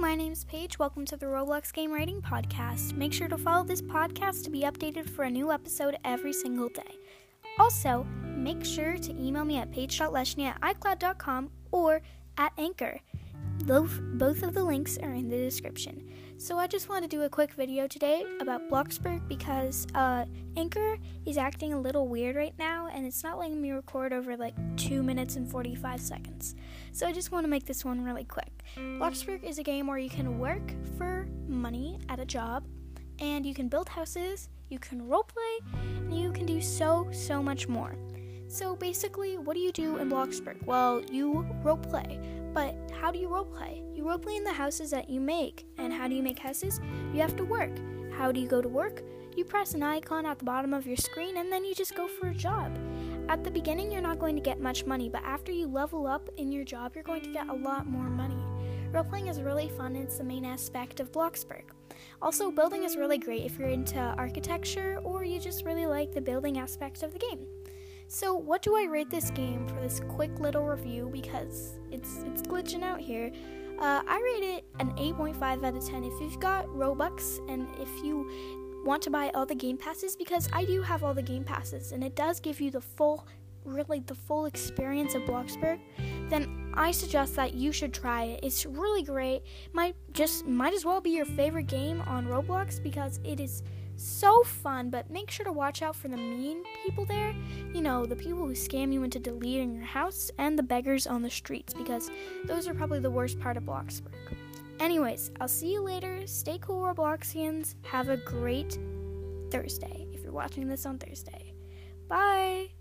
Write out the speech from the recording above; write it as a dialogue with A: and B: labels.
A: Paige. Welcome to the Roblox Game Rating Podcast. Make sure to follow this podcast to be updated for a new episode every single day. Also, make sure to email me at paige.leshny at icloud.com or at Anchor. Both, both of the links are in the description. So I just want to do a quick video today about Bloxburg because uh, Anchor is acting a little weird right now and it's not letting me record over like 2 minutes and 45 seconds. So I just want to make this one really quick. Bloxburg is a game where you can work for money at a job and you can build houses, you can roleplay, and you can do so, so much more. So basically, what do you do in Bloxburg? Well, you roleplay. But how do you roleplay? You roleplay in the houses that you make. And how do you make houses? You have to work. How do you go to work? You press an icon at the bottom of your screen and then you just go for a job. At the beginning, you're not going to get much money, but after you level up in your job, you're going to get a lot more money. Roleplaying is really fun, it's the main aspect of Bloxburg. Also, building is really great if you're into architecture or you just really like the building aspect of the game. So, what do I rate this game for this quick little review because it's it's glitching out here? Uh, I rate it an 8.5 out of 10 if you've got Robux and if you want to buy all the game passes because I do have all the game passes and it does give you the full really the full experience of Bloxburg, then I suggest that you should try it. It's really great. Might just might as well be your favorite game on Roblox because it is so fun, but make sure to watch out for the mean people there. You know, the people who scam you into deleting your house and the beggars on the streets because those are probably the worst part of Bloxburg. Anyways, I'll see you later. Stay cool, Robloxians. Have a great Thursday if you're watching this on Thursday. Bye.